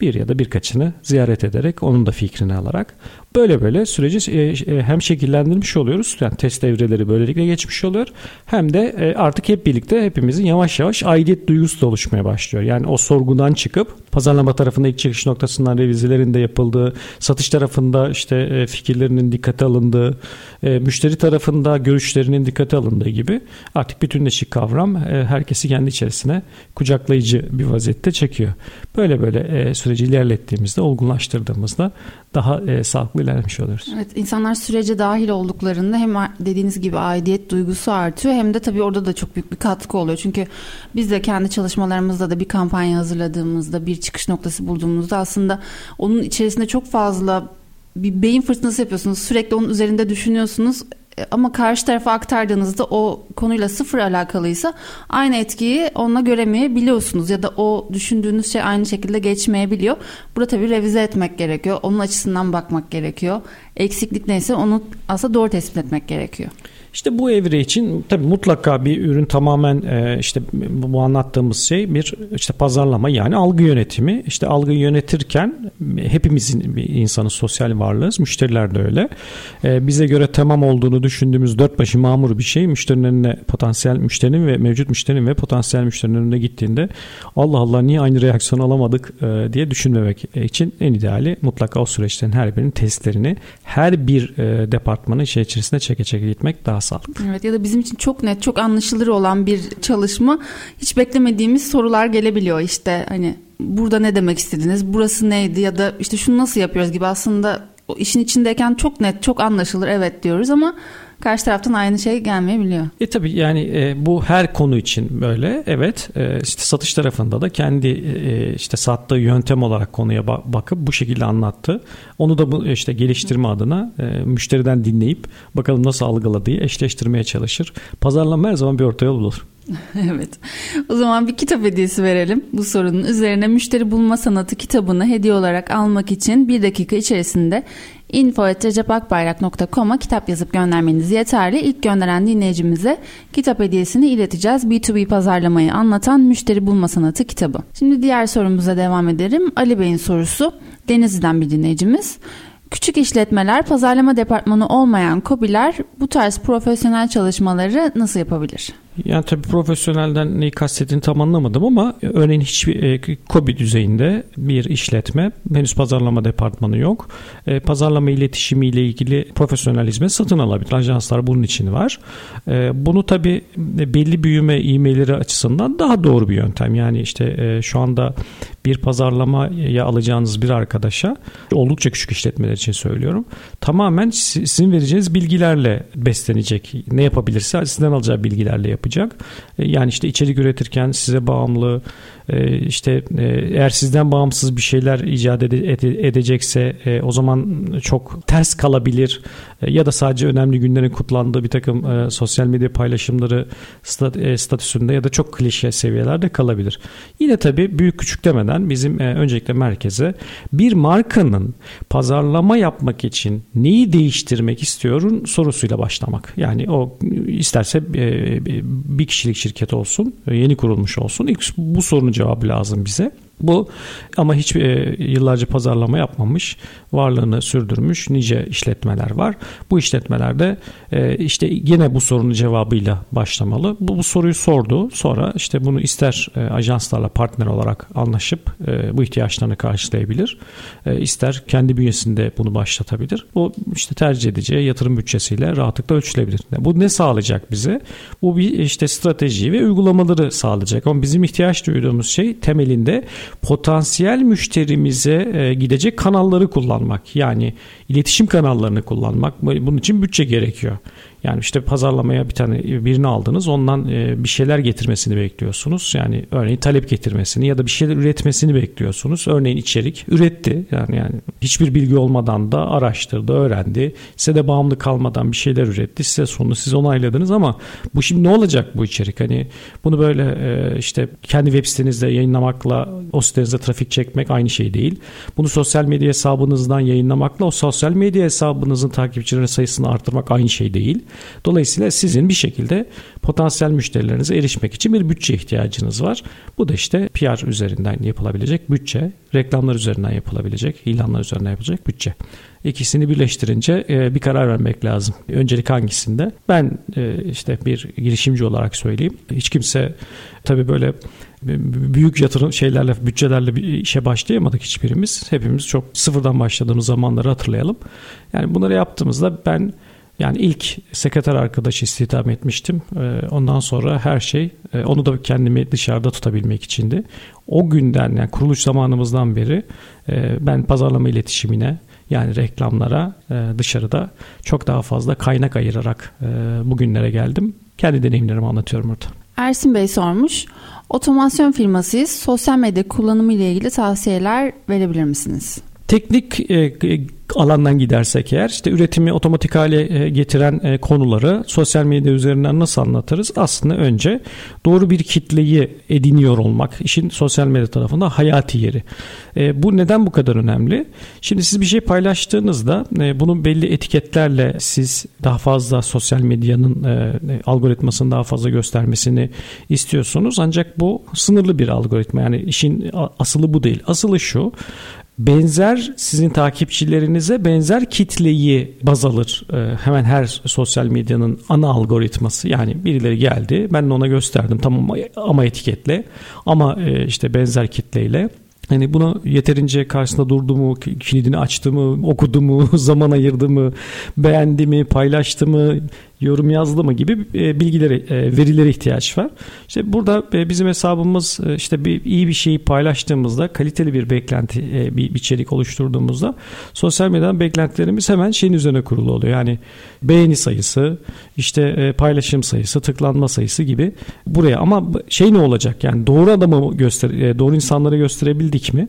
bir ya da birkaçını ziyaret ederek onun da fikrini alarak böyle böyle süreci e, e, hem şekillendirmiş oluyoruz. Yani test evreleri böylelikle geçmiş oluyor. Hem de e, artık hep birlikte hepimizin yavaş yavaş aidiyet duygusu da oluşmaya başlıyor. Yani o sorgudan çıkıp pazarlama tarafında ilk çıkış noktasından revizilerin de yapıldığı, satış tarafında işte fikirlerinin dikkate alındığı, müşteri tarafında görüşlerinin dikkate alındığı gibi artık bütünleşik kavram herkesi kendi içerisine kucaklayıcı bir vaziyette çekiyor. Böyle böyle süreci ilerlettiğimizde, olgunlaştırdığımızda daha e, sağlıklı ilerlemiş oluyoruz.
Evet, insanlar sürece dahil olduklarında hem dediğiniz gibi aidiyet duygusu artıyor hem de tabii orada da çok büyük bir katkı oluyor. Çünkü biz de kendi çalışmalarımızda da bir kampanya hazırladığımızda, bir çıkış noktası bulduğumuzda aslında onun içerisinde çok fazla bir beyin fırtınası yapıyorsunuz. Sürekli onun üzerinde düşünüyorsunuz ama karşı tarafa aktardığınızda o konuyla sıfır alakalıysa aynı etkiyi onunla göremeyebiliyorsunuz ya da o düşündüğünüz şey aynı şekilde geçmeyebiliyor. Burada tabii revize etmek gerekiyor. Onun açısından bakmak gerekiyor. Eksiklik neyse onu aslında doğru tespit etmek gerekiyor.
İşte bu evre için tabii mutlaka bir ürün tamamen e, işte bu anlattığımız şey bir işte pazarlama yani algı yönetimi. İşte algıyı yönetirken hepimizin bir insanı sosyal varlığız. Müşteriler de öyle. E, bize göre tamam olduğunu düşündüğümüz dört başı mamur bir şey müşterinin önüne potansiyel müşterinin ve mevcut müşterinin ve potansiyel müşterinin önüne gittiğinde Allah Allah niye aynı reaksiyon alamadık e, diye düşünmemek için en ideali mutlaka o süreçlerin her birinin testlerini her bir departmanın şey içerisinde çeke çeke gitmek daha sağlıklı.
Evet ya da bizim için çok net, çok anlaşılır olan bir çalışma hiç beklemediğimiz sorular gelebiliyor. İşte hani burada ne demek istediniz, burası neydi? ya da işte şunu nasıl yapıyoruz? gibi. Aslında o işin içindeyken çok net, çok anlaşılır evet diyoruz ama karşı taraftan aynı şey gelmeyebiliyor.
E tabii yani e, bu her konu için böyle. Evet e, işte satış tarafında da kendi e, işte sattığı yöntem olarak konuya bakıp bu şekilde anlattı. Onu da bu işte geliştirme adına e, müşteriden dinleyip bakalım nasıl algıladığı eşleştirmeye çalışır. Pazarlama her zaman bir orta yol bulur. <laughs>
evet. O zaman bir kitap hediyesi verelim bu sorunun üzerine. Müşteri Bulma Sanatı kitabını hediye olarak almak için bir dakika içerisinde info.recepakbayrak.com'a kitap yazıp göndermeniz yeterli. İlk gönderen dinleyicimize kitap hediyesini ileteceğiz. B2B pazarlamayı anlatan Müşteri Bulma Sanatı kitabı. Şimdi diğer sorumuza devam ederim. Ali Bey'in sorusu Denizli'den bir dinleyicimiz. Küçük işletmeler, pazarlama departmanı olmayan KOBİ'ler bu tarz profesyonel çalışmaları nasıl yapabilir?
Yani tabii profesyonelden neyi kastettiğini tam anlamadım ama örneğin hiçbir e, KOBİ düzeyinde bir işletme henüz pazarlama departmanı yok. E, pazarlama iletişimi ile ilgili profesyonel hizmet satın alabilir. Ajanslar bunun için var. E, bunu tabii belli büyüme e-mailleri açısından daha doğru bir yöntem. Yani işte e, şu anda bir pazarlamaya alacağınız bir arkadaşa oldukça küçük işletmeler için söylüyorum. Tamamen sizin vereceğiniz bilgilerle beslenecek. Ne yapabilirse sizden alacağı bilgilerle yapacak. E, yani işte içerik üretirken size bağımlı ee, işte e, eğer sizden bağımsız bir şeyler icat edecekse e, o zaman çok ters kalabilir e, ya da sadece önemli günlerin kutlandığı bir takım sosyal medya paylaşımları statüsünde ya da çok klişe seviyelerde kalabilir. Yine tabii büyük küçük demeden bizim öncelikle merkeze bir markanın pazarlama yapmak için neyi değiştirmek istiyorun sorusuyla başlamak. Yani o isterse bir kişilik şirket olsun, yeni kurulmuş olsun. İlk bu sorunun cevabı lazım bize. Bu ama hiç e, yıllarca pazarlama yapmamış, varlığını sürdürmüş nice işletmeler var. Bu işletmelerde e, işte yine bu sorunun cevabıyla başlamalı. Bu, bu soruyu sordu. Sonra işte bunu ister e, ajanslarla partner olarak anlaşıp e, bu ihtiyaçlarını karşılayabilir. E, ister kendi bünyesinde bunu başlatabilir. Bu işte tercih edeceği yatırım bütçesiyle rahatlıkla ölçülebilir. Bu ne sağlayacak bize? Bu bir işte strateji ve uygulamaları sağlayacak. Ama bizim ihtiyaç duyduğumuz şey temelinde potansiyel müşterimize e, gidecek kanalları kullanmak. Yani iletişim kanallarını kullanmak. Bunun için bütçe gerekiyor. Yani işte pazarlamaya bir tane birini aldınız ondan e, bir şeyler getirmesini bekliyorsunuz. Yani örneğin talep getirmesini ya da bir şeyler üretmesini bekliyorsunuz. Örneğin içerik üretti. Yani yani hiçbir bilgi olmadan da araştırdı, öğrendi. Size de bağımlı kalmadan bir şeyler üretti. Size sonunu siz onayladınız ama bu şimdi ne olacak bu içerik? Hani bunu böyle e, işte kendi web sitenizde yayınlamakla o sitenizde trafik çekmek aynı şey değil. Bunu sosyal medya hesabınızdan yayınlamakla o sosyal medya hesabınızın takipçilerinin sayısını artırmak aynı şey değil. Dolayısıyla sizin bir şekilde potansiyel müşterilerinize erişmek için bir bütçe ihtiyacınız var. Bu da işte PR üzerinden yapılabilecek bütçe, reklamlar üzerinden yapılabilecek, ilanlar üzerinden yapılacak bütçe. İkisini birleştirince e, bir karar vermek lazım. Öncelik hangisinde? Ben e, işte bir girişimci olarak söyleyeyim. Hiç kimse tabii böyle büyük yatırım şeylerle, bütçelerle bir işe başlayamadık hiçbirimiz. Hepimiz çok sıfırdan başladığımız zamanları hatırlayalım. Yani bunları yaptığımızda ben yani ilk sekreter arkadaş istihdam etmiştim. Ee, ondan sonra her şey e, onu da kendimi dışarıda tutabilmek içindi. O günden yani kuruluş zamanımızdan beri e, ben pazarlama iletişimine yani reklamlara e, dışarıda çok daha fazla kaynak ayırarak bugünlere geldim. Kendi deneyimlerimi anlatıyorum burada.
Ersin Bey sormuş. Otomasyon firmasıyız. Sosyal medya kullanımı ile ilgili tavsiyeler verebilir misiniz?
Teknik e, alandan gidersek eğer işte üretimi otomatik hale e, getiren e, konuları sosyal medya üzerinden nasıl anlatırız? Aslında önce doğru bir kitleyi ediniyor olmak işin sosyal medya tarafında hayati yeri. E, bu neden bu kadar önemli? Şimdi siz bir şey paylaştığınızda bunun belli etiketlerle siz daha fazla sosyal medyanın algoritmasını daha fazla göstermesini istiyorsunuz. Ancak bu sınırlı bir algoritma. Yani işin asılı bu değil. Asılı şu benzer sizin takipçilerinize benzer kitleyi baz alır. Ee, hemen her sosyal medyanın ana algoritması. Yani birileri geldi ben de ona gösterdim tamam ama etiketle ama e, işte benzer kitleyle Hani bunu yeterince karşısında durdu mu, kilidini açtı mı, okudu mu, <laughs> zaman ayırdı mı, beğendi mi, paylaştı mı, yorum yazdı mı gibi e, bilgileri, e, verilere ihtiyaç var. İşte burada e, bizim hesabımız işte bir iyi bir şeyi paylaştığımızda, kaliteli bir beklenti, bir içerik oluşturduğumuzda sosyal medyadan beklentilerimiz hemen şeyin üzerine kurulu oluyor. Yani beğeni sayısı, işte paylaşım sayısı, tıklanma sayısı gibi buraya ama şey ne olacak? Yani doğru adamı göster doğru insanlara gösterebildik mi?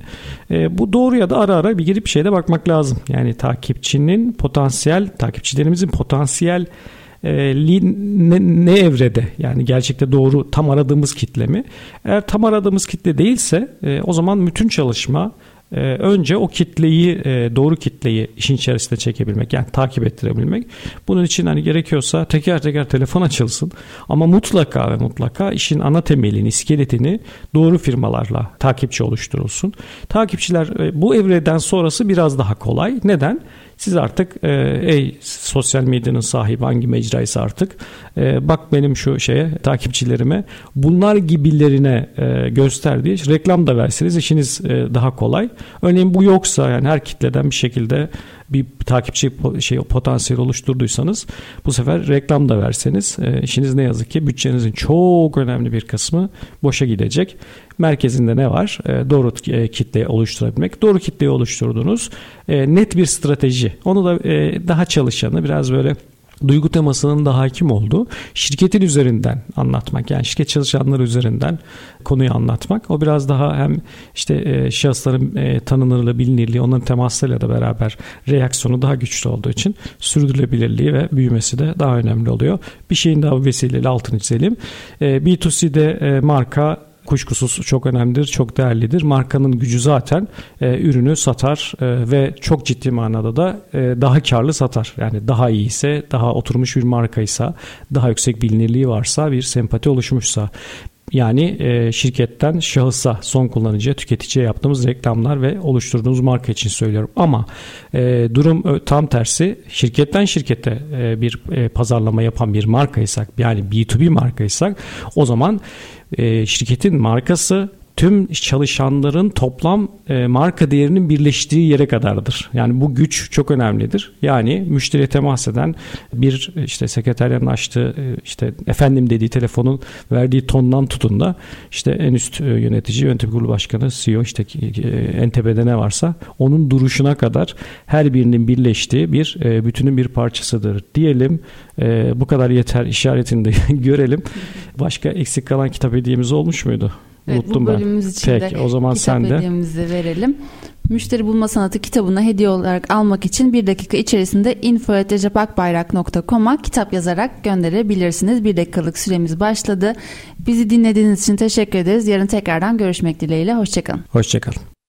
Bu doğruya da ara ara bir girip şeyde bakmak lazım. Yani takipçinin potansiyel, takipçilerimizin potansiyel e, ne, ne evrede yani gerçekte doğru tam aradığımız kitle mi? Eğer tam aradığımız kitle değilse e, o zaman bütün çalışma e, önce o kitleyi e, doğru kitleyi işin içerisinde çekebilmek yani takip ettirebilmek. Bunun için hani gerekiyorsa teker teker telefon açılsın ama mutlaka ve mutlaka işin ana temelini, iskeletini doğru firmalarla takipçi oluşturulsun. Takipçiler e, bu evreden sonrası biraz daha kolay. Neden? Siz artık e, ey sosyal medyanın sahibi hangi mecraysa artık e, bak benim şu şeye takipçilerime bunlar gibilerine e, göster diye reklam da verseniz işiniz e, daha kolay. Örneğin bu yoksa yani her kitleden bir şekilde bir takipçi şey potansiyel oluşturduysanız bu sefer reklam da verseniz e, işiniz ne yazık ki bütçenizin çok önemli bir kısmı boşa gidecek. Merkezinde ne var? E, doğru e, kitle oluşturabilmek. Doğru kitleyi oluşturduğunuz e, net bir strateji. Onu da e, daha çalışanı biraz böyle duygu temasının da hakim olduğu şirketin üzerinden anlatmak yani şirket çalışanları üzerinden konuyu anlatmak o biraz daha hem işte e, şahısların e, tanınırlığı bilinirliği onların temaslarıyla da beraber reaksiyonu daha güçlü olduğu için sürdürülebilirliği ve büyümesi de daha önemli oluyor. Bir şeyin daha vesileyle altını çizelim. E, B2C'de e, marka kuşkusuz çok önemlidir, çok değerlidir. Markanın gücü zaten e, ürünü satar e, ve çok ciddi manada da e, daha karlı satar. Yani daha iyi ise, daha oturmuş bir markaysa, daha yüksek bilinirliği varsa, bir sempati oluşmuşsa yani e, şirketten şahısa, son kullanıcıya, tüketiciye yaptığımız reklamlar ve oluşturduğumuz marka için söylüyorum. Ama e, durum tam tersi. Şirketten şirkete e, bir e, pazarlama yapan bir markaysak, yani B2B markaysak o zaman e, şirketin markası tüm çalışanların toplam e, marka değerinin birleştiği yere kadardır. Yani bu güç çok önemlidir. Yani müşteriye temas eden bir işte sekreterlerin açtığı e, işte efendim dediği telefonun verdiği tondan tutun da işte en üst e, yönetici, yönetim kurulu başkanı, CEO işte e, en tepede ne varsa onun duruşuna kadar her birinin birleştiği bir bütünün bir parçasıdır diyelim. Bu kadar yeter işaretini de <laughs> görelim. Başka eksik kalan kitap hediyemiz olmuş muydu?
Evet, Unuttum bu bölümümüz ben. için Peki, de o zaman kitap sen de. hediyemizi verelim. Müşteri Bulma Sanatı kitabını hediye olarak almak için bir dakika içerisinde info.recepakbayrak.com'a kitap yazarak gönderebilirsiniz. Bir dakikalık süremiz başladı. Bizi dinlediğiniz için teşekkür ederiz. Yarın tekrardan görüşmek dileğiyle. Hoşçakalın.
Hoşçakalın.